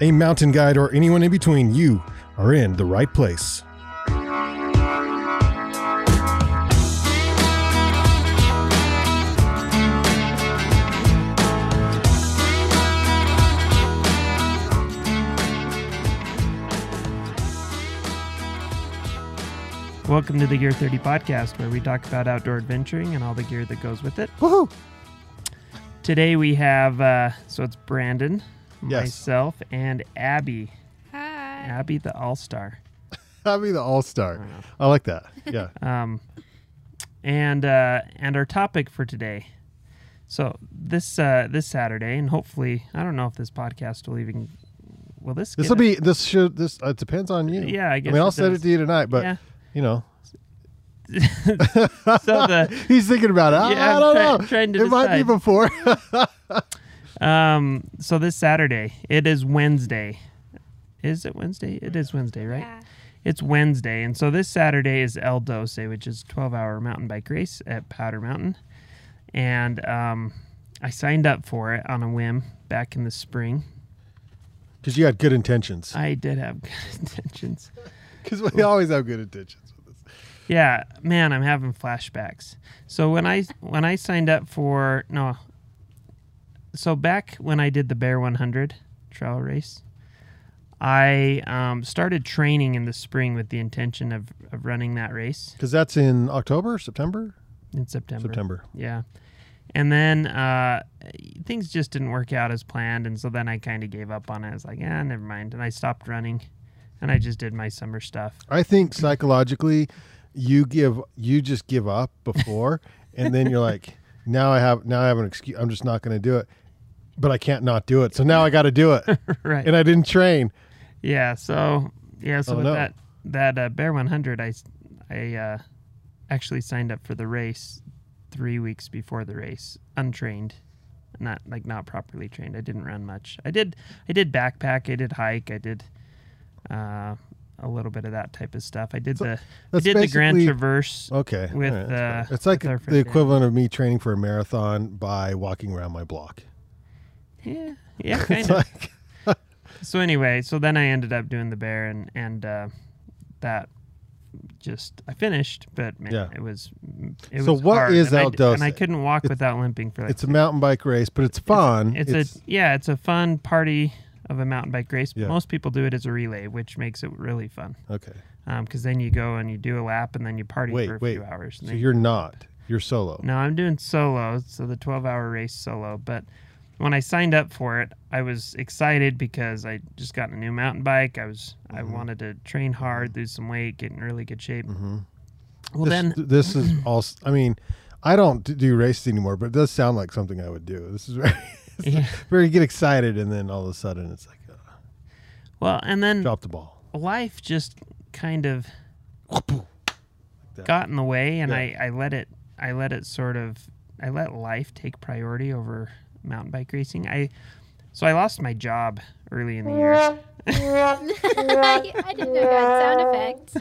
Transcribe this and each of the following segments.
a mountain guide, or anyone in between, you are in the right place. Welcome to the Gear 30 podcast, where we talk about outdoor adventuring and all the gear that goes with it. Woohoo! Today we have, uh, so it's Brandon, Yes. myself, and Abby. Hi. Abby, the All Star. I'll be the all star. I like that. Yeah. Um, and uh, and our topic for today. So this uh, this Saturday, and hopefully, I don't know if this podcast will even will this. This will be, this should, this, it depends on you. Yeah, I guess. I mean, I'll it send it to you tonight, but, yeah. you know, So the he's thinking about it. Yeah, I don't try- know. trying to it might be before. Um, so this Saturday, it is Wednesday. Is it Wednesday? It is Wednesday, right? Yeah. It's Wednesday, and so this Saturday is El Doce, which is 12-hour mountain bike race at Powder Mountain, and um, I signed up for it on a whim back in the spring. Because you had good intentions. I did have good intentions. Because we always have good intentions with this. Yeah, man, I'm having flashbacks. So when I when I signed up for no, so back when I did the Bear 100 trail race, I um, started training in the spring with the intention of, of running that race Because that's in October, September? in September. September. Yeah. And then uh, things just didn't work out as planned. And so then I kind of gave up on it. I was like, yeah, never mind. And I stopped running and I just did my summer stuff. I think psychologically, you give, you just give up before, and then you're like, now I have, now I have an excuse. I'm just not going to do it. But I can't not do it. So now I got to do it. right. and I didn't train. Yeah. So, yeah. So Oh, with no. that, that uh, Bear 100, I I uh, actually signed up for the race three weeks before the race, untrained. Not like not properly trained. I didn't run much. I did. I did backpack. I did hike. I did uh, a little bit of that type of stuff. I did So the I did the Grand Traverse. Okay. With, right, uh, it's like the equivalent of me training for a marathon by walking around my block. Yeah, yeah, kind of. like, So anyway, so then I ended up doing the bear, and and uh, that just I finished, but man, Yeah. it was it So was what hard, is and I El d- And I couldn't walk It's- without limping for like it's a mountain bike race, but it's fun. It's, a yeah, it's a fun party of a mountain bike race. Yeah. Most people do it as a relay, which makes it really fun. okay. Because then you go and you do a lap, and then you party Wait, for a wait. few hours. So you're not. You're solo. No, I'm doing solo, so the 12 hour race solo. But when I signed up for it, I was excited because I just got a new mountain bike. I was I Mhm. wanted to train hard, lose some weight, get in really good shape. hmm Well, this, then this is also. I mean, I don't do races anymore, but it does sound like something I would do. This is very, Yeah. very get excited, and then all of a sudden it's like uh, well, and then drop the ball. life just kind of got in the way, and Yeah. I I let it I let it sort of I let life take priority over mountain bike racing. I so I lost my job early in the year. I, I didn't know you had sound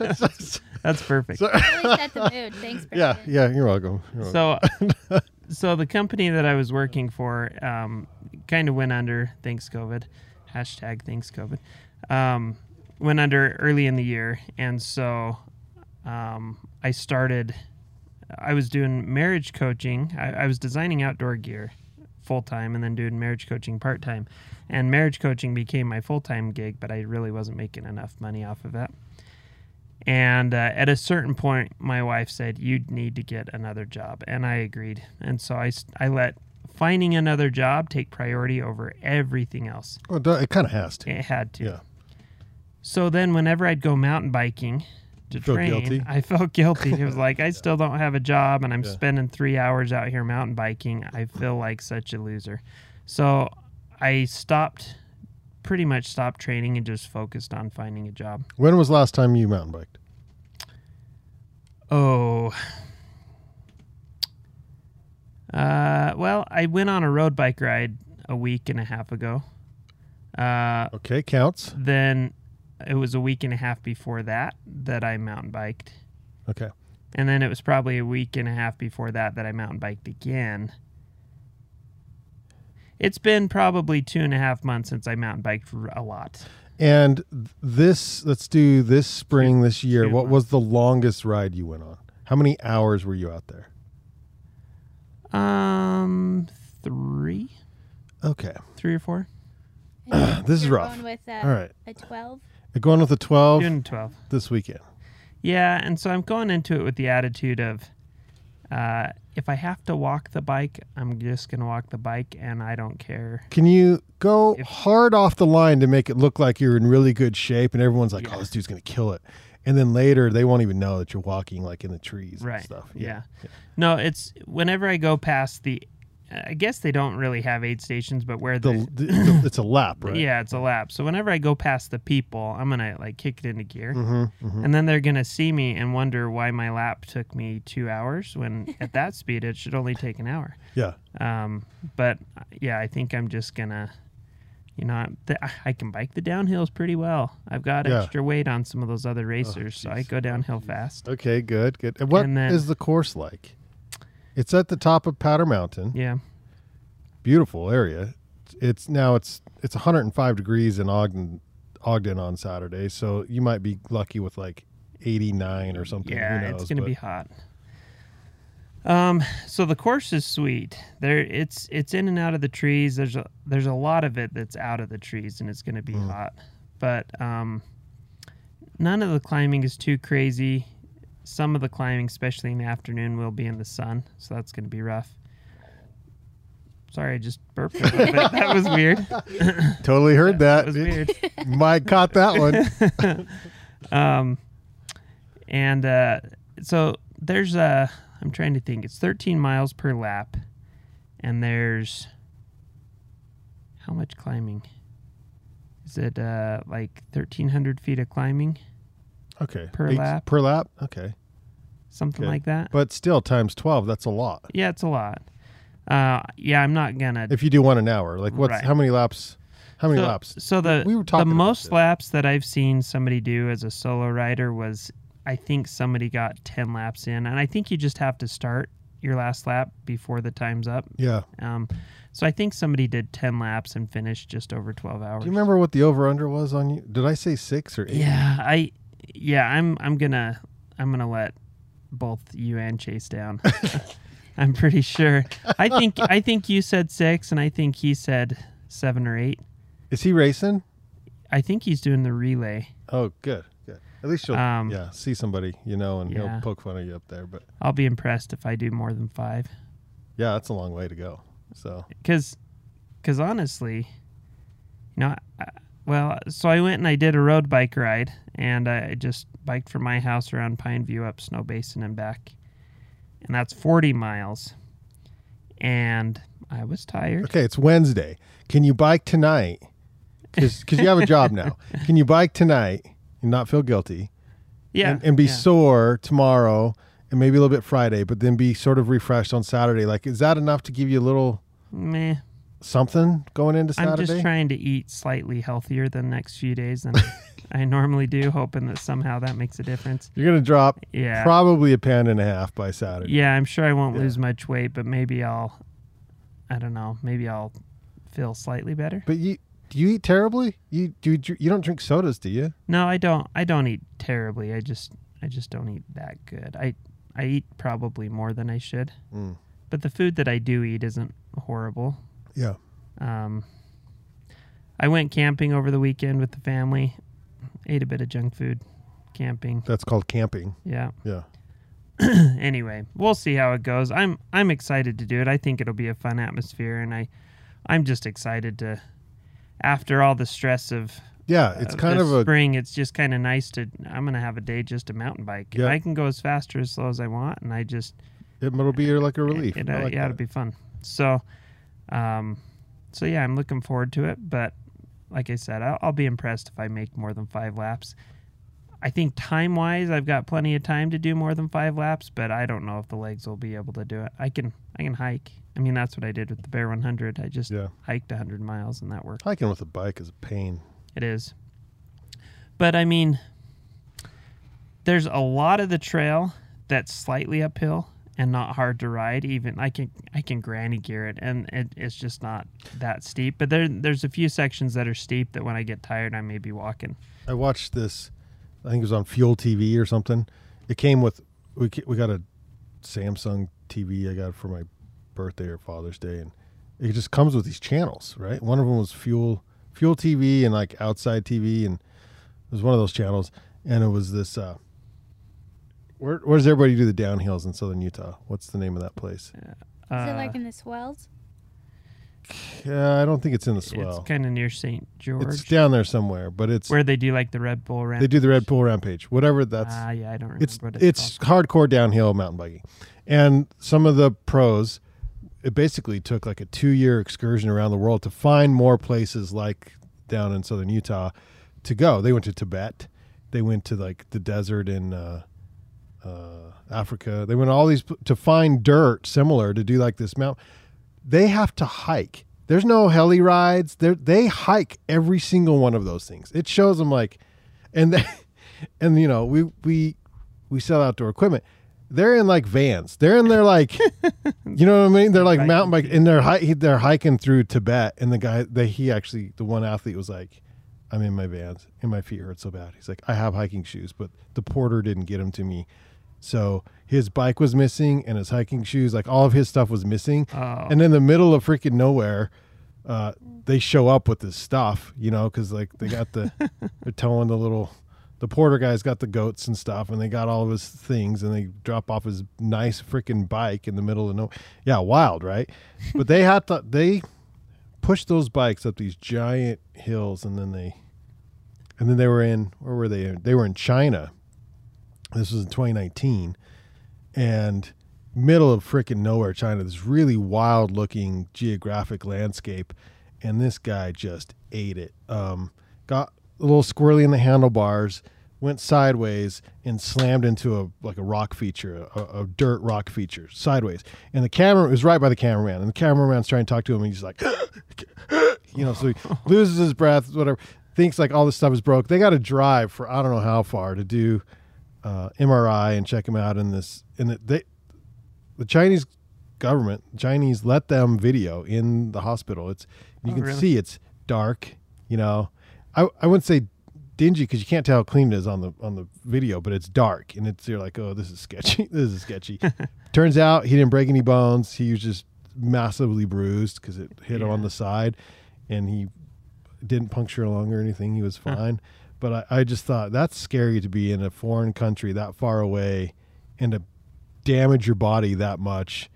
effects. That's perfect. So- Really set the mood. Thanks, yeah, yeah. You're welcome. You're welcome. So, so the company that I was working for um, kind of went under. Thanks COVID. Hashtag thanks COVID. Um, went under early in the year, and so um, I started. I was doing marriage coaching. I, I was designing outdoor gear full time, and then doing marriage coaching part time. And marriage coaching became my full time gig, but I really wasn't making enough money off of that. And uh, at a certain point, my wife said, You need to get another job. And I agreed. And so I, I let finding another job take priority over everything else. Well, it kind of has to. It had to. Yeah. So then, whenever I'd go mountain biking to Feel train, guilty? I felt guilty. It was like, I still don't have a job and I'm Yeah. spending three hours out here mountain biking. I feel like such a loser. So I stopped pretty much stopped training and just focused on finding a job. When was last time you mountain biked? Oh. Uh, well, I went on a road bike ride a week and a half ago. Uh, Okay, counts. then it was a week and a half before that that I mountain biked. Okay. And then it was probably a week and a half before that that I mountain biked again. It's been probably two and a half months since I mountain biked a lot. And this, let's do this spring, this year. two What was the longest ride you went on? How many hours were you out there? Um, three, Okay. three or four. This is rough. Going with uh, All right. a 12. You're going with the 12 Doing twelve. this weekend. Yeah, and so I'm going into it with the attitude of, uh, if I have to walk the bike, I'm just gonna walk the bike, and I don't care. Can you go If- hard off the line to make it look like you're in really good shape and everyone's like, oh, this dude's going to kill it. And then later they won't even know that you're walking like in the trees Right. and stuff. Yeah. No, it's whenever I go past the, I guess they don't really have aid stations, but where The, the, the, the- it's a lap, right? yeah, it's a lap. So whenever I go past the people, I'm gonna like kick it into gear, Mm-hmm, mm-hmm. and then they're gonna see me and wonder why my lap took me two hours when at that speed it should only take an hour. Yeah. Um, but uh, yeah, I think I'm just gonna, you know, I'm- I can bike the downhills pretty well. I've got Yeah. Oh, extra weight on some of those other racers, so I go downhill fast. Okay, good, good. And what is And then- the course like? It's at the top of Powder Mountain. Yeah. Beautiful area. It's now it's it's 105 degrees in Ogden Ogden on Saturday, so you might be lucky with like 89 or something. Yeah, knows, it's gonna but- be hot. Um, so the course is sweet. There, it's it's in and out of the trees. There's a there's a lot of it that's out of the trees, and it's gonna be Mm. hot. But um, none of the climbing is too crazy. Some of the climbing, especially in the afternoon, will be in the sun, so that's gonna be rough. Sorry, I just burped a bit. That was weird. Totally heard that. That was weird. Mike caught that one. um, and uh, so there's a. I'm trying to think. It's 13 miles per lap, and there's how much climbing? Is it uh, like 1,300 feet of climbing, Okay. Per Eight- lap? Per lap. Okay. Something Okay. like that? But still, times 12. That's a lot. Yeah, it's a lot. Uh, yeah, I'm not gonna. If you do one an hour, like what's Right. how many laps? How many so, laps? So the We were the talking about most laps that I've seen somebody do as a solo rider was I think somebody got 10 laps in, and I think you just have to start your last lap before the time's up. Yeah. Um, so I think somebody did 10 laps and finished just over 12 hours. Do you remember what the over under was on you? Did I say six or eight? Yeah, I yeah, I'm I'm gonna I'm gonna let both you and Chase down. I'm pretty sure. I think I think you said six, and I think he said seven or eight. Is he racing? I think he's doing the relay. Oh, good, good. At least you'll Um, yeah see somebody you know, and yeah. he'll poke fun of you up there. But I'll be impressed if I do more than five. yeah, that's a long way to go. So Because, cause honestly, you know, I, well, so I went and I did a road bike ride, and I just biked from my house around Pine View up Snowbasin and back, and that's 40 miles. And I was tired. okay, it's Wednesday. Can you bike tonight? Because you have a job now. Can you bike tonight and not feel guilty? Yeah, and, and be yeah. sore tomorrow and maybe a little bit Friday, but then be sort of refreshed on Saturday. Like, is that enough to give you a little Meh. something going into I'm just trying to eat slightly healthier the next few days than I- normally do, hoping that somehow that makes a difference. You're gonna drop Yeah. probably a pound and a half by Saturday. Yeah, I'm sure I won't Yeah. lose much weight, but maybe I'll. I don't know. Maybe I'll feel slightly better. But you do you eat terribly? You do you, you don't drink sodas, do you? No, I don't. I don't eat terribly. I just I just don't eat that good. I I eat probably more than I should, Mm. but the food that I do eat isn't horrible. Yeah. Um, I went camping over the weekend with the family. Ate a bit of junk food, camping. That's called camping. Yeah. Yeah. anyway, we'll see how it goes. I'm I'm excited to do it. I think it'll be a fun atmosphere, and I I'm just excited to. After all the stress of Yeah, it's uh, kind of a spring, it's just kind of nice to. I'm gonna have a day just to mountain bike. Yeah. I can go as fast or as slow as I want, and I just it'll be like a relief. It, I uh, like yeah, that. it'll be fun. So, um, so yeah, I'm looking forward to it. But like I said, I'll, I'll be impressed if I make more than five laps. I think time wise, I've got plenty of time to do more than five laps, but I don't know if the legs will be able to do it. I can I can hike. I mean, that's what I did with the Bear 100. I just Yeah. hiked 100 miles and that worked. Hiking with a bike is a pain. It is. But I mean, there's a lot of the trail that's slightly uphill and not hard to ride. Even I can I can granny gear it, and it, it's just not that steep. But there there's a few sections that are steep that when I get tired, I may be walking. I watched this. I think it was on Fuel TV or something. It came with we we got a Samsung TV I got for my birthday or Father's Day, and it just comes with these channels, right? One of them was Fuel Fuel TV and like Outside TV, and it was one of those channels, and it was this. uh where, where does everybody do the downhills in southern Utah? What's the name of that place? Is Uh, it like in the swells? Yeah, I don't think it's in the swell. It's kind of near St. George, It's down there somewhere, but it's where they do like the Red Bull Ramp. they do the Red Bull Rampage, whatever that's. Ah, yeah, I don't remember it's what it's, it's hardcore downhill mountain biking, and some of the pros, it basically took like a two year excursion around the world to find more places like down in southern Utah to go. They went to Tibet, they went to like the desert in uh, uh, Africa. They went all these to find dirt similar to do like this mountain. They have to hike. There's no heli rides. They they hike every single one of those things. It shows them like, and they, and you know we we we sell outdoor equipment. They're in like vans. They're in their like, you know what I mean? They're like mountain bike, and they're hi- they're hiking through Tibet. And the guy, that he actually the one athlete was like, "I'm in my vans, and my feet hurt so bad." He's like, "I have hiking shoes, but the porter didn't get them to me." So his bike was missing, and his hiking shoes, like all of his stuff was missing. Oh. And in the middle of freaking nowhere, uh, they show up with this stuff, you know, because like they got the they're towing the little the porter guy's got the goats and stuff, and they got all of his things, and they drop off his nice freaking bike in the middle of no, yeah, wild, right? But they had to they pushed those bikes up these giant hills, and then they and then they were in where were they? They were in China. This was in 2019, and middle of freaking nowhere, China. This really wild looking geographic landscape, and this guy just ate it. Um, got a little squirrely in the handlebars, went sideways, and slammed into a like a rock feature, a, a dirt rock feature, sideways. And the camera was right by the cameraman, and the cameraman's trying to talk to him, and he's like, you know, so he loses his breath, whatever. Thinks like all this stuff is broke. They got to drive for I don't know how far to do uh, MRI and check him out in this. And they, the Chinese government, Chinese let them video in the hospital. It's you Oh, can really? see it's dark. You know, I I wouldn't say dingy because you can't tell how clean it is on the on the video, but it's dark and it's you're like, oh, this is sketchy. this is sketchy. Turns out he didn't break any bones. He was just massively bruised because it hit him on the side, and he didn't puncture a lung or anything. He was fine. But I, I just thought that's scary to be in a foreign country that far away and to damage your body that much.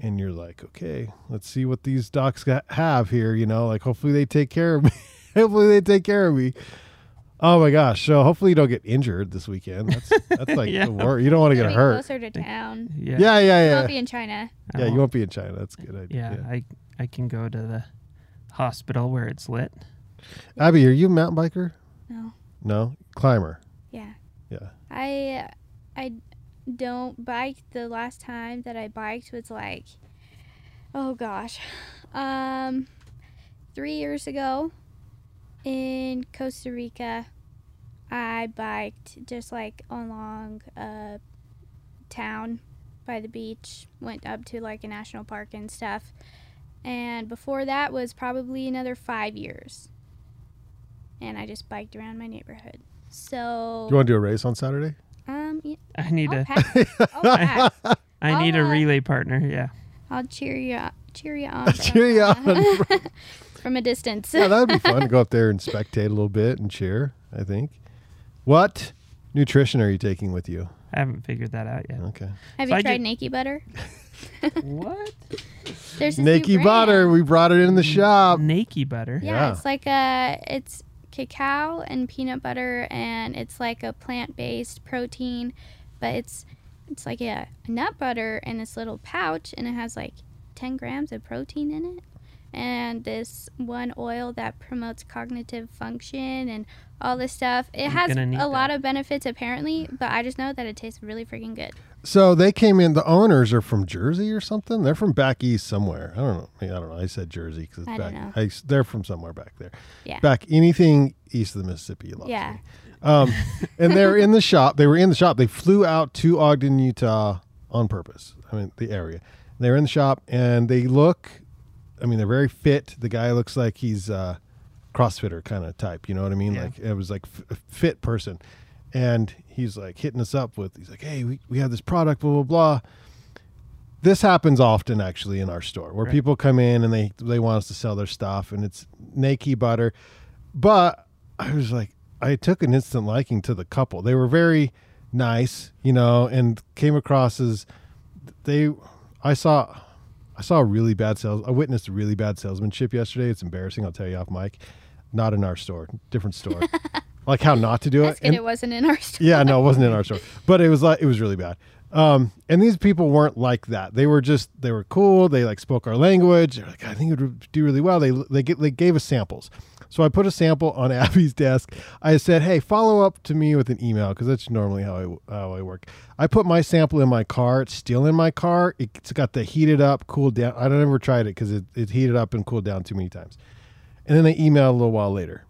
And you're like, okay, let's see what these docs got, have here. You know, like hopefully they take care of me. hopefully they take care of me. Oh my gosh! So hopefully you don't get injured this weekend. That's that's like Yeah. the worst. You don't want to Gotta get be hurt. closer to town. yeah, Yeah, yeah, Won't be in China. I Yeah, you won't- won't be in China. That's a good idea. Yeah, I I can go to the hospital where it's lit. Abby, are you a mountain biker? No. No, climber. Yeah. Yeah. I I don't bike. The last time that I biked was like, oh gosh, um, three years ago in Costa Rica. I biked just like along a town by the beach. Went up to like a national park and stuff. And before that was probably another five years. And I just biked around my neighborhood. So Do you want to do a race on Saturday? um, yeah, I need I'll a pass. I'll pass. I need a I'll, uh, relay partner. Yeah, I'll cheer you, cheer you on. Cheer you from, on. uh, from a distance. yeah, that'd be fun to go up there and spectate a little bit and cheer. I think. What nutrition are you taking with you? I haven't figured that out yet. Okay. Have So you I tried ju- Naked Butter? what? There's this new Naked butter. We brought it in the shop. Naked butter. Yeah, Yeah. it's like a it's cacao and peanut butter, and it's like a plant-based protein, but it's it's like a, nut butter in this little pouch, and it has like 10 grams of protein in it. and this one oil that promotes cognitive function and all this stuff. It I'm has a lot of benefits apparently, but I just know that it tastes really freaking good. So they came in. The owners are from Jersey or something. They're from back east somewhere. I don't know. I, mean, I don't know. I said Jersey because it's I back. don't know. I, they're from somewhere back there. Yeah. Back anything east of the Mississippi. You lost Yeah. me. Um, and they're in the shop. They were in the shop. They flew out to Ogden, Utah on purpose. I mean, the area. They're in the shop and they look. I mean, they're very fit. The guy looks like he's uh, CrossFitter kind of type. You know what I mean? Yeah. Like it was like f- a fit person. And he's like hitting us up with. He's like, "Hey, we, we have this product. Blah blah blah." This happens often actually in our store where Right. people come in and they they want us to sell their stuff and it's Nakee butter. But I was like, I took an instant liking to the couple. They were very nice, you know, and came across as they. I saw, I saw a really bad sales. I witnessed a really bad salesmanship yesterday. It's embarrassing. I'll tell you off mic. Not in our store, different store. like how not to do That's it. good. And- it wasn't in our store. yeah, no, it wasn't in our store, but it was like it was really bad. Um, and these people weren't like that. They were just they were cool. They like spoke our language. They're like, I think it would do really well. They they get, they gave us samples. So I put a sample on Abby's desk. I said, "Hey, follow up to me with an email because that's normally how I how I work." I put my sample in my car. It's still in my car. It's got the heated up, cooled down. I don't ever tried it because it, it heated up and cooled down too many times. And then they emailed a little while later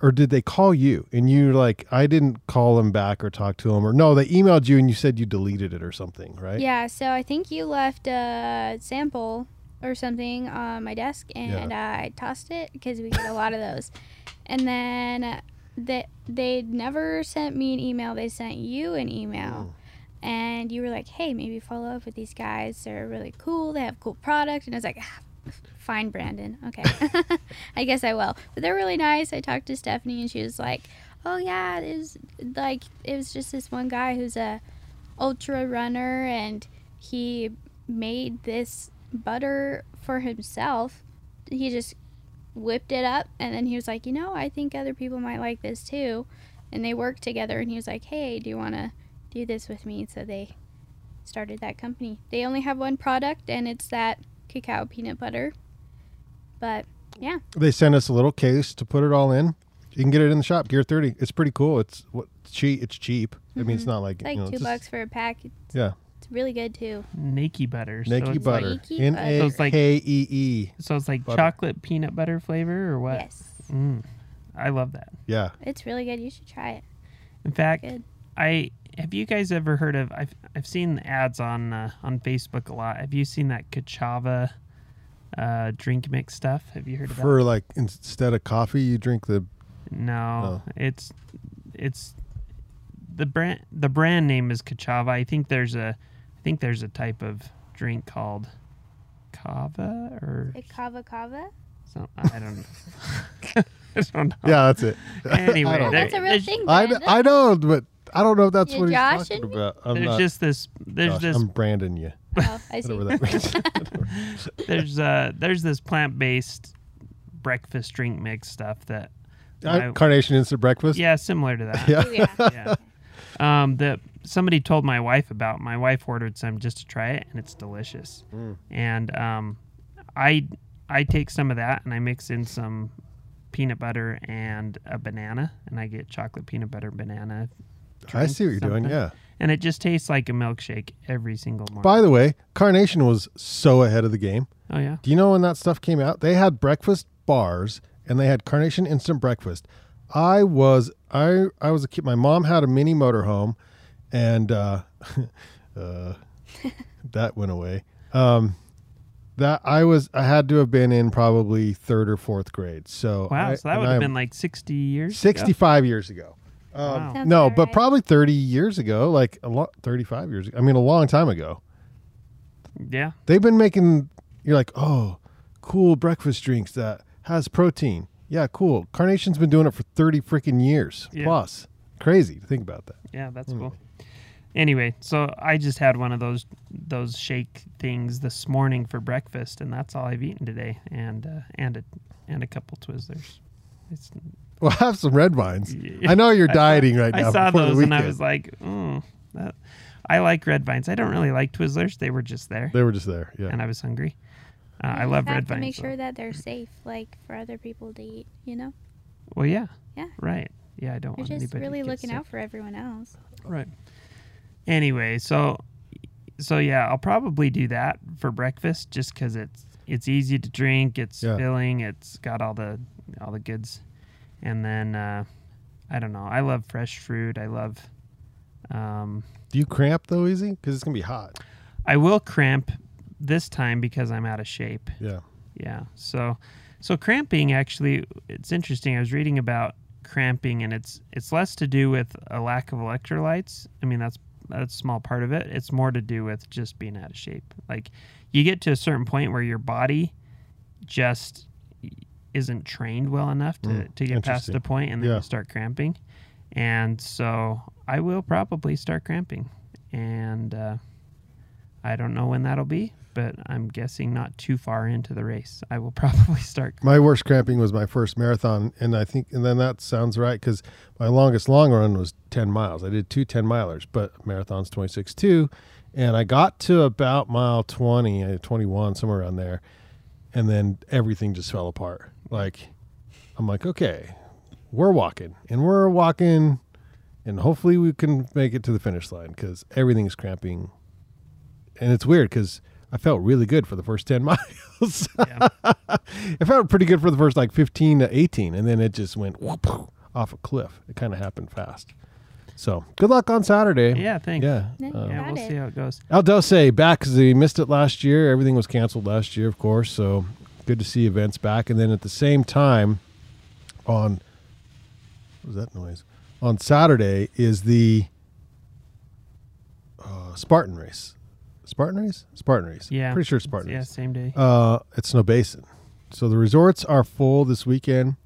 or did they call you and you like I didn't call them back or talk to them or no they emailed you and you said you deleted it or something right Yeah, so I think you left a sample or something on my desk, and I tossed it because we get a lot of those. And then uh, they they never sent me an email; they sent you an email, and you were like, "Hey, maybe follow up with these guys. They're really cool. They have cool product." And I was like. Ah, Fine, Brandon. Okay. I guess I will. But they're really nice. I talked to Stephanie and she was like, "Oh yeah, it was like it was just this one guy who's a ultra runner and he made this butter for himself. He just whipped it up and then he was like, "You know, I think other people might like this too." And they worked together and he was like, "Hey, do you want to do this with me?" So they started that company. They only have one product and it's that cacao peanut butter. But yeah, they sent us a little case to put it all in you can get it in the shop gear 30 it's pretty cool it's what cheap it's cheap i mean it's not like, it's like you know, 2 it's just- bucks for a pack. It's, yeah it's really good too. Nakee butter. so Nakee it's butter Like, Nakee N butter. A So it's like- K E E so it's like Butter. chocolate peanut butter flavor or what? Yes. Mm, I love that. yeah It's really good. You should try it. In fact, Good. I have you guys ever heard of? I've I've seen ads on uh, on Facebook a lot. Have you seen that Ka'Chava uh, drink mix stuff? Have you heard of for like instead of coffee you drink the? No, Oh. it's it's the brand the brand name is Ka'Chava. I think there's a I think there's a type of drink called kava or Like kava kava. so I don't know. I don't know. yeah that's it Anyway, I don't there- know. That's a real there's- thing. I, Brandon. I know but I don't know if that's You what he's joshing talking me? about I'm there's not just this there's Josh, this I'm branding you Oh, I see. whatever that means there's uh there's this plant based breakfast drink mix stuff that Uh, I- carnation instant breakfast yeah similar to that yeah yeah. yeah um that somebody told my wife about my wife ordered some just to try it and it's delicious Mm. and um i i take some of that and i mix in some peanut butter and a banana and i get chocolate peanut butter banana I drink, see what you're doing yeah and it just tastes like a milkshake every single morning By the way, Carnation was so ahead of the game. oh yeah Do you know when that stuff came out? They had breakfast bars and they had Carnation instant breakfast. I was I I was a kid. My mom had a mini motorhome, and uh, uh, that went away. Um, that I was I had to have been in probably third or fourth grade. So wow I- so that would have been like 60 years ago. 65 years ago. Um, Wow. No, about but right. probably 30 years ago, like a lot, 35 years ago. I mean, a long time ago. yeah They've been making you're like, "Oh, cool breakfast drinks that has protein." Yeah, cool. Carnation's been doing it for 30 freaking years Yeah. plus. Crazy to think about that. Yeah, that's Anyway. cool. Anyway, so I just had one of those those shake things this morning for breakfast, and that's all I've eaten today, and uh, and a and a couple Twizzlers. It's, Well, have some red vines. I know you're I saw- dieting right now. I saw before the those and I was like, mm, that, I like red vines. I don't really like Twizzlers. They were just there, they were just there. Yeah. and I was hungry. Uh, I You love have red to vines. make though. sure that they're safe, like for other people to eat. You know, Well, yeah. Yeah. Right. Yeah, I don't you're want just anybody to really get looking sick. out for everyone else. Right. Anyway, so so yeah, I'll probably do that for breakfast just because it's it's easy to drink, it's Yeah. filling, it's got all the all the goods, and then uh, I don't know. I love fresh fruit. I love. Um, Do you cramp though easy? Because it's gonna be hot. I will cramp this time because I'm out of shape. Yeah. Yeah. So so cramping actually it's interesting. I was reading about cramping and it's it's less to do with a lack of electrolytes. I mean that's that's a small part of it. It's more to do with just being out of shape. Like you get to a certain point where your body just isn't trained well enough to, Mm, to get past the point and then Yeah. start cramping. And so I will probably start cramping. And uh, I don't know when that'll be, but I'm guessing not too far into the race. I will probably start. Cramping. My worst cramping was my first marathon, and I think, and then that sounds right because my longest long run was 10 miles. I did two 10 milers, but marathon's 26 too. And I got to about mile 20, uh, 21, somewhere around there. And then everything just fell apart. Like, I'm like, okay, we're walking and we're walking, and hopefully we can make it to the finish line because everything's cramping. And it's weird because I felt really good for the first 10 miles. Yeah. it felt pretty good for the first like 15 to 18 and then it just went whoop, off a cliff it kind of happened fast so good luck on saturday yeah, thanks. yeah Yeah. uh, Yeah, we'll it. see how it goes. El Doce back because they missed it last year everything was canceled last year of course so good to see events back and then at the same time on what was that noise on saturday is the uh, spartan race spartan race spartan race Yeah. pretty sure spartan Yeah, race same day. uh, at Snowbasin. So the resorts are full this weekend.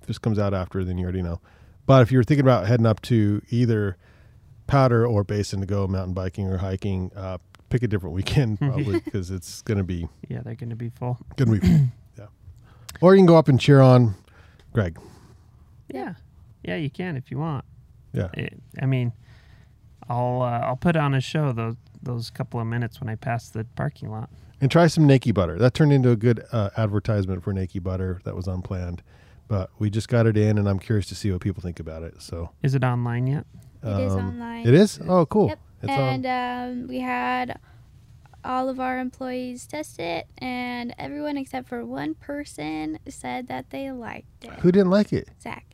If this comes out after, then you already know. But if you're thinking about heading up to either Powder or Basin to go mountain biking or hiking, uh, pick a different weekend probably because it's going to be Yeah, they're going to be full. going to be yeah. Or you can go up and cheer on Greg. Yeah, yeah, you can if you want. Yeah. It, I mean, I'll uh, I'll put on a show those those couple of minutes when I pass the parking lot. And try some Nakee butter. That turned into a good uh, advertisement for Nakee butter that was unplanned. But we just got it in, and I'm curious to see what people think about it. So Is it online yet? It is um, online. It is? Oh, cool. Yep. It's and um, we had all of our employees test it, and everyone except for one person said that they liked it. Who didn't like it? Zach.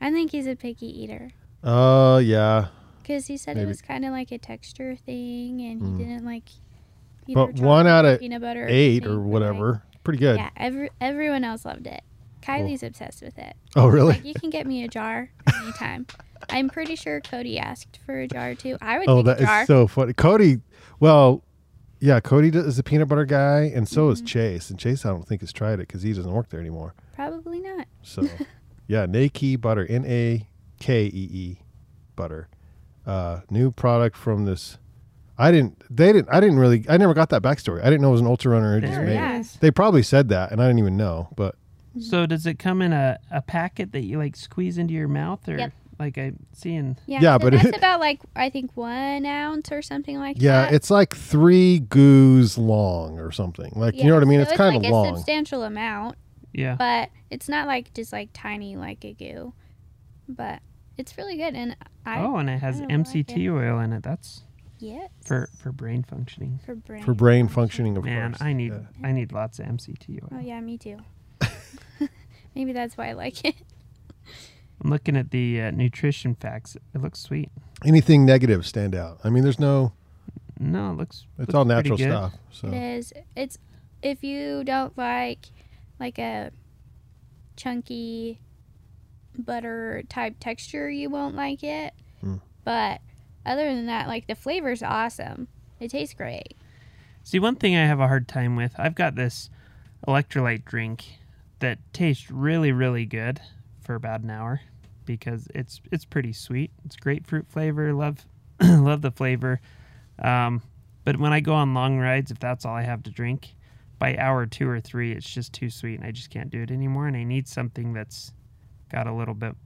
I think he's a picky eater Oh, yeah. because he said Maybe. it was kind of like a texture thing, and he Mm. didn't like. But one out of peanut butter eight or but, like- whatever. Pretty good. Yeah, every, everyone else loved it. Kylie's obsessed with it. Oh, really? Like you can get me a jar anytime. I'm pretty sure Cody asked for a jar too. I would Oh, take that a jar. is so funny. Cody, well, yeah, Cody is a peanut butter guy, and so Mm-hmm. is Chase. And Chase, I don't think has tried it because he doesn't work there anymore. Probably not. So, yeah, Nakee butter, N A K E E butter, uh, new product from this. I didn't. They didn't. I didn't really. I never got that backstory. I didn't know it was an ultra runner. It just There made yeah. it. They probably said that, and I didn't even know. But So does it come in a, a packet that you like squeeze into your mouth, or Yep. like I see in? Yeah, Yeah, so but that's it- about like I think one ounce or something like yeah, that. Yeah, it's like three goos long or something. Like you know what I mean? so it's kind like of a long. substantial amount, Yeah. but it's not like just like tiny like a goo. But it's really good, and I oh, and it has I like MCT oil in it. That's yes for for brain functioning. for brain for brain functioning, of Man, course. I need Yeah. I need lots of MCT oil. Oh yeah, me too. Maybe that's why I like it. I'm looking at the uh, nutrition facts. It looks sweet. Anything negative stand out? I mean, there's no. No, it looks. It's looks all natural good. stuff. So It is. It's if you don't like like a chunky butter type texture, you won't like it. Mm. But other than that, like the flavor's awesome. It tastes great. See, one thing I have a hard time with, I've got this electrolyte drink that tastes really, really good for about an hour because it's it's pretty sweet. It's grapefruit flavor. Love love the flavor. Um, but when I go on long rides, if that's all I have to drink, by hour two or three, it's just too sweet, and I just can't do it anymore. And I need something that's got a little bit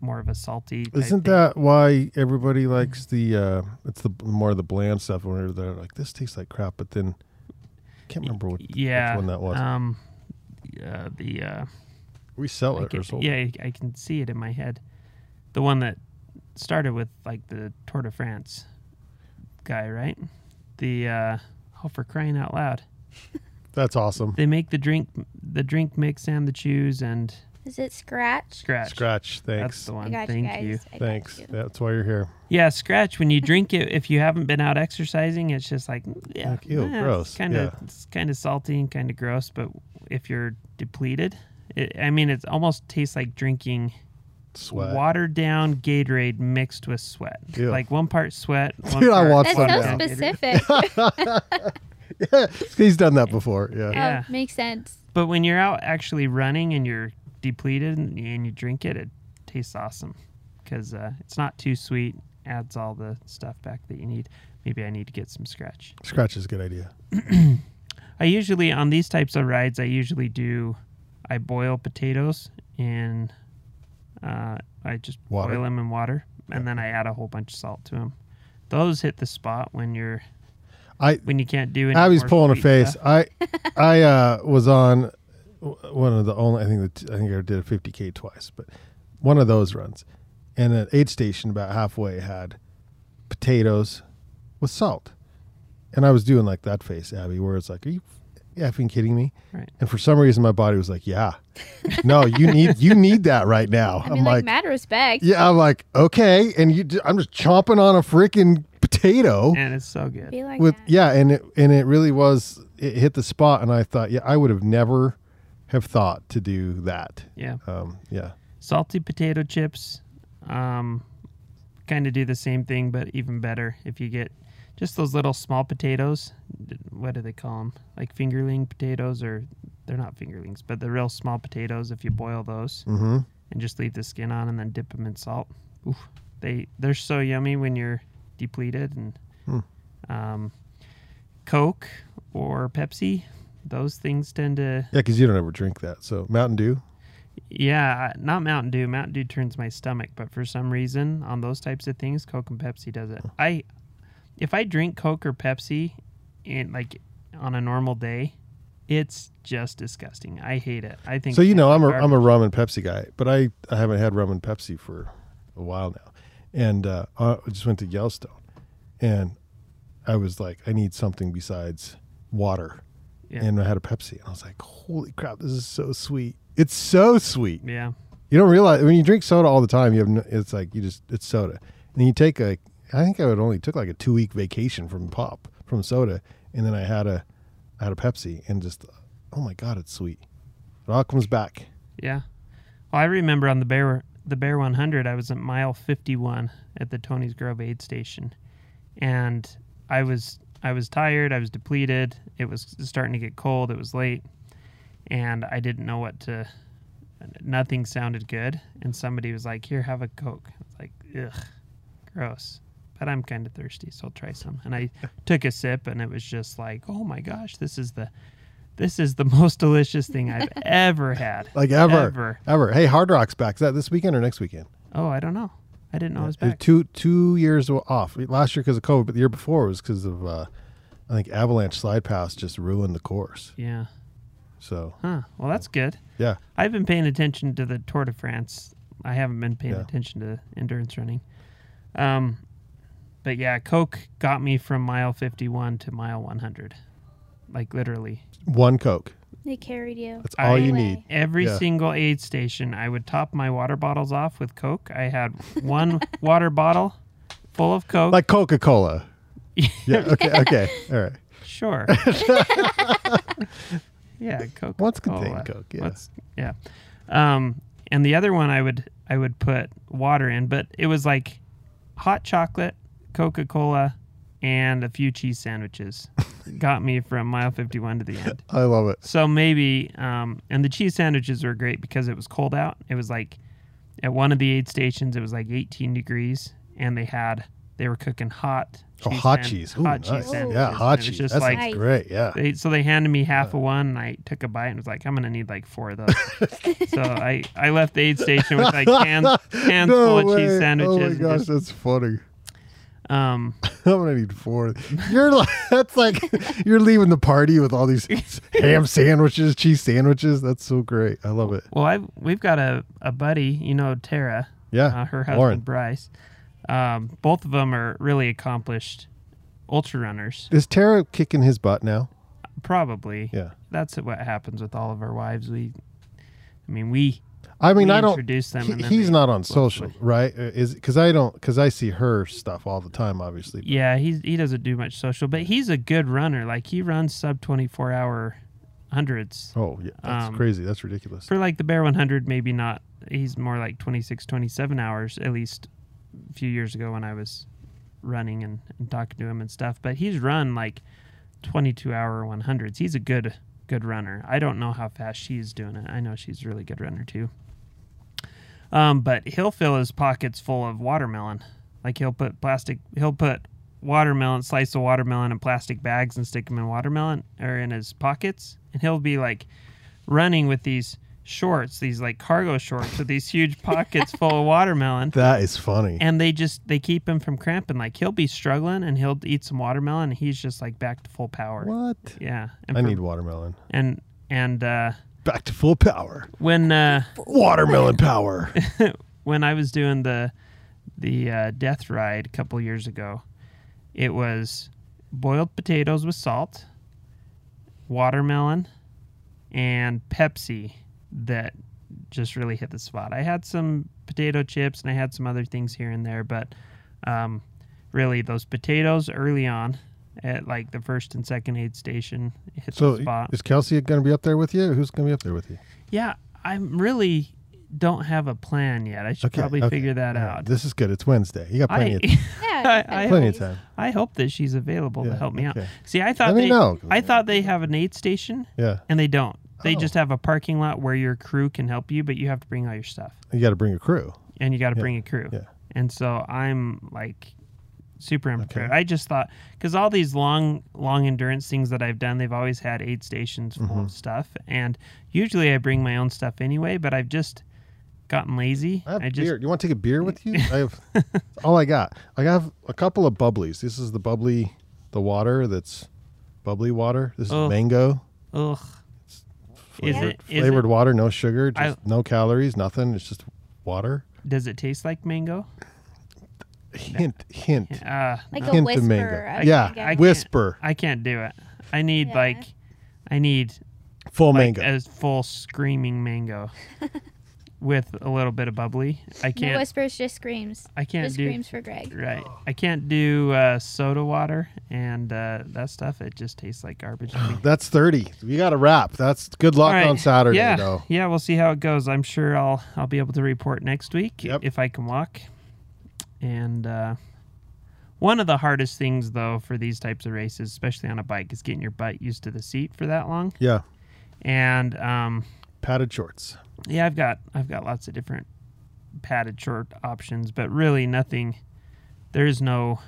more of a salty. Isn't thing. that why everybody likes the? uh It's the more of the bland stuff. Where they're like, "This tastes like crap," but then can't remember what, yeah, which one that was. Um, uh, the uh, we sell it sold. yeah, I, I can see it in my head. The one that started with like the Tour de France guy, right? The uh, oh, for crying out loud! That's awesome. They make the drink, the drink mix and the chews and Is it Scratch? scratch. Scratch. Thanks. That's Thanks. the I one. got Thank you guys. you. I got Thanks. you. That's why you're here. Yeah, scratch. When you drink it, if you haven't been out exercising, it's just like yeah, Like, ew, eh, gross. It's kind of Yeah. it's kind of salty and kind of gross. But if you're depleted, it, I mean, it almost tastes like drinking Sweat. watered down Gatorade mixed with sweat. Ew. Like one part sweat. One Dude, I part want That's some so now. Gatorade. specific. yeah, he's done that before. Yeah. Yeah. Oh, makes sense. But when you're out actually running and you're depleted and, you drink it, it tastes awesome because uh, it's not too sweet. Adds all the stuff back that you need. Maybe I need to get some scratch. Scratch is a good idea. I usually on these types of rides, I usually do. I boil potatoes and uh, I just Water. boil them in water, and then I add a whole bunch of salt to them. Those hit the spot when you're I when you can't do any. Abby's more pulling a face. stuff. I I uh, was on one of the only I think that I think I did a 50k twice, but one of those runs, and an aid station about halfway had potatoes with salt, and I was doing like that face, Abby, where it's like, are you effing kidding me? Right. And for some reason, my body was like, yeah, no, you need you need that right now. I I'm mean, like, like, mad respect. yeah, I'm like, okay, and you, I'm just chomping on a freaking potato and it's so good. Be like with that. yeah and it and it really was it hit the spot and i thought yeah i would have never have thought to do that. Yeah. um yeah. Salty potato chips um, kind of do the same thing but even better if you get just those little small potatoes what do they call them like fingerling potatoes or they're not fingerlings but the real small potatoes if you boil those mm-hmm. and just leave the skin on and then dip them in salt. Oof, they they're so yummy when you're depleted and Hmm. um, coke or pepsi those things tend to yeah because you don't ever drink that so mountain dew Yeah, not Mountain Dew. Mountain Dew turns my stomach, but for some reason on those types of things, Coke and Pepsi does it. I if I drink Coke or Pepsi in like on a normal day, it's just disgusting. I hate it. I think so you know i'm a i'm a rum and pepsi guy but i i haven't had rum and pepsi for a while now and uh i just went to yellowstone and i was like i need something besides water Yeah. and i had a pepsi and i was like holy crap this is so sweet it's so sweet Yeah. You don't realize when you drink soda all the time. You have no, it's like you just it's soda, and you take a. I think I would only took like a two week vacation from pop from soda, and then I had a, I had a Pepsi, and just oh my god, it's sweet. It all comes back. Yeah. Well, I remember on the Bear the Bear 100, I was at mile 51 at the Tony's Grove aid station, and I was I was tired. I was depleted. It was starting to get cold. It was late, and I didn't know what to. Nothing sounded good, and somebody was like, "Here, have a Coke." I was like, "Ugh, gross." But I'm kind of thirsty, so I'll try some. And I took a sip, and it was just like, "Oh my gosh, this is the." This is the most delicious thing I've ever had. Like ever, Ever. ever. Hey, Hard Rock's back. Is that this weekend or next weekend? Oh, I don't know. I didn't know it was was back. two two years off. Last year because of COVID, but the year before was because of uh, I think Avalanche Slide Pass just ruined the course. Yeah. So Huh. Well, that's good. yeah, I've been paying attention to the Tour de France. I haven't been paying Yeah. attention to endurance running. Um, but yeah, Coke got me from mile 51 to mile 100. Like literally. one Coke. They carried you. That's all you need. Every Yeah. single aid station, I would top my water bottles off with Coke. I had one water bottle full of Coke. Like Coca Cola. Yeah. Okay. Okay. All right. Sure. yeah, Coke. What's contained Coke? Yeah. What's yeah. Um, and the other one I would I would put water in, but it was like hot chocolate, Coca Cola, and a few cheese sandwiches. Got me from mile fifty one to the end. I love it. So maybe, um, and the cheese sandwiches were great because it was cold out. It was like at one of the aid stations, it was like 18 degrees, and they had they were cooking hot. Oh, cheese hot sand- cheese. Ooh, hot nice. cheese sandwiches. Yeah, hot cheese. just That like great. Yeah. they, so they handed me half of one, and I took a bite and was like, "I'm gonna need like four of those." so I I left the aid station with like cans cans No full of cheese sandwiches. Oh my gosh, just- that's funny. Um, I'm gonna need four. You're like that's like you're leaving the party with all these ham sandwiches, cheese sandwiches. That's so great. I love it. well, I've we've got a, a buddy, you know, Tara, Yeah, uh, her husband Lauren. Bryce. Um, both of them are really accomplished ultra runners. Is Tara kicking his butt now? Probably. Yeah. That's what happens with all of our wives. We, I mean, we I mean, I don't. introduce them. he- and he's not on social, right? Uh, Is because I don't because I see her stuff all the time. Obviously, Yeah, he's he doesn't do much social, but he's a good runner. Like he runs sub twenty four hour hundreds. Oh yeah, that's Um, crazy. That's ridiculous. For like the Bear 100, maybe not. He's more like 26, 27 hours, at least a few years ago when I was running and, and talking to him and stuff. But he's run like 22 hour 100s. He's a good, good runner. I don't know how fast she's doing it. I know she's a really good runner too. Um, but he'll fill his pockets full of watermelon. Like he'll put plastic, he'll put watermelon, slice of watermelon in plastic bags and stick them in watermelon or in his pockets. And he'll be like running with these shorts, these like cargo shorts with these huge pockets full of watermelon. that is funny. And they just they keep him from cramping. Like he'll be struggling and he'll eat some watermelon and he's just like back to full power. what? Yeah. And I for- need watermelon. and and uh Back to full power. when uh Watermelon power. when I was doing the the uh, death ride a couple years ago, it was boiled potatoes with salt, watermelon, and Pepsi that just really hit the spot. I had some potato chips and I had some other things here and there, but um, really those potatoes early on at like the first and second aid station hit so the spot. is Kelsey going to be up there with you? Who's going to be up there with you? Yeah, I'm really don't have a plan yet. I should Okay, probably okay. figure that All right, out. This is good. It's Wednesday. You got plenty I, of Yeah, I- I plenty of time. I hope that she's available to help me out. See, I thought Let me they, know. I thought they have an aid station, Yeah, and they don't. They Oh. just have a parking lot where your crew can help you, but you have to bring all your stuff, you got to bring a crew. and you got to Yeah, bring a crew. yeah. And so I'm like super unprepared. Okay. I just thought because all these long, long endurance things that I've done, they've always had aid stations full Mm-hmm. of stuff, and usually I bring my own stuff anyway. But I've just gotten lazy. I have just beer. You want to take a beer with you? I have all I got. I have a couple of bubblies. This is the bubbly, the water that's bubbly water. This is Oh. mango ugh. Is flavored, it flavored water, no sugar, I- just no calories, nothing. It's just water. does it taste like mango? Hint, hint, Uh, Like no. a hint whisper. of mango. I yeah, I I can't- whisper, I can't do it. I need Yeah. like, I need full like mango. a full screaming mango with a little bit of bubbly. I can't. whispers, just screams. I can't Just do. screams for Greg. Right. I can't do uh, soda water and uh, that stuff. It just tastes like garbage. That's thirty. We got to wrap. That's good luck All right. on Saturday, yeah, though. yeah. We'll see how it goes. I'm sure I'll I'll be able to report next week Yep. if I can walk. And uh, one of the hardest things though for these types of races, especially on a bike, is getting your butt used to the seat for that long. Yeah, And um, padded shorts. yeah, I've got I've got lots of different padded short options, but really nothing. There's no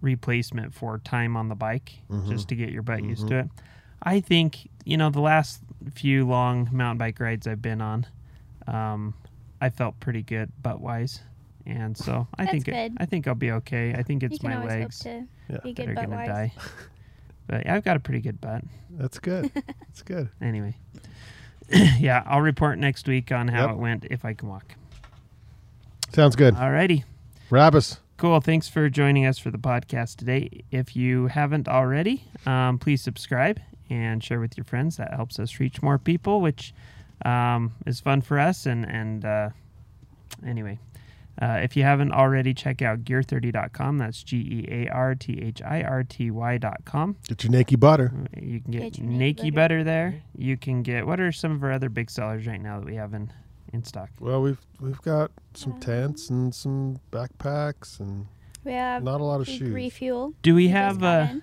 replacement for time on the bike Mm-hmm. just to get your butt used to it. I think you know the last few long mountain bike rides I've been on, um, I felt pretty good butt wise, and so I That's think good. I think I'll be okay. I think You it's can my always legs hope to Yeah. be that good are butt gonna wise. die. But yeah, I've got a pretty good butt. That's good. That's good. Anyway, yeah, I'll report next week on how Yep. it went if I can walk. Sounds good. Alrighty. Rabbis. Cool. Thanks for joining us for the podcast today. If you haven't already, um, please subscribe and share with your friends. That helps us reach more people, which um, is fun for us. And and uh, anyway, uh, if you haven't already, check out gear30.com. That's G E A R T H I R T Y.com. Get your Nakee butter. You can get, Get your Nakee Nakee butter. butter. there. You can get what are some of our other big sellers right now that we have in in stock? Well, we've we've got some Uh, tents and some backpacks and We have not a lot of shoes. refuel. Do we have got uh.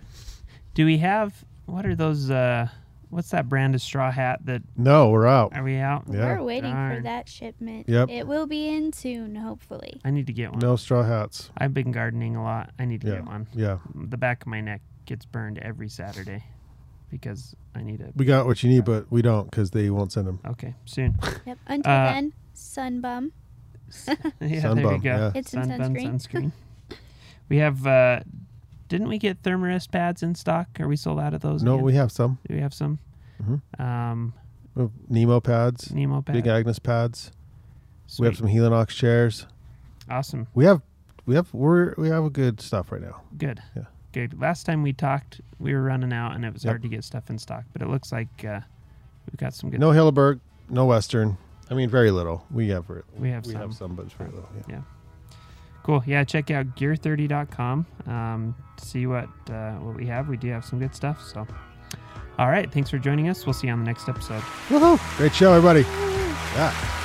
Do we have what are those? Uh, what's that brand of straw hat that No, we're out. are we out? Yeah. We're waiting Darn. for that shipment. Yep. It will be in soon, hopefully. I need to get one. No straw hats. I've been gardening a lot. I need to Yeah. get one. Yeah, The back of my neck gets burned every Saturday because I need it. we got what you need, but we don't because they won't send them. Okay, soon. Yep. Until Uh, then, Sun Bum. yeah, Sun there bum, you go. yeah. It's some Sunburn sunscreen. sunscreen. We have. Uh, didn't we get Thermarest pads in stock? Are we sold out of those? No, again? we have some. Do we have some? Mhm. Um, We have Nemo pads, Nemo pads. Big Agnes pads. We have some Helinox chairs. Awesome. We have we have we're we have a good stuff right now. Good. Yeah. Good. Last time we talked, we were running out, and it was Yep. hard to get stuff in stock. But it looks like uh, we've got some good. No Hilleberg, no Western. I mean, very little. We have very- We have we some. have some, but it's very little. Yeah. Cool. Yeah, check out gear30.com um, to see what uh, what we have. We do have some good stuff. So, all right. Thanks for joining us. We'll see you on the next episode. Woohoo! Great show, everybody. Yeah.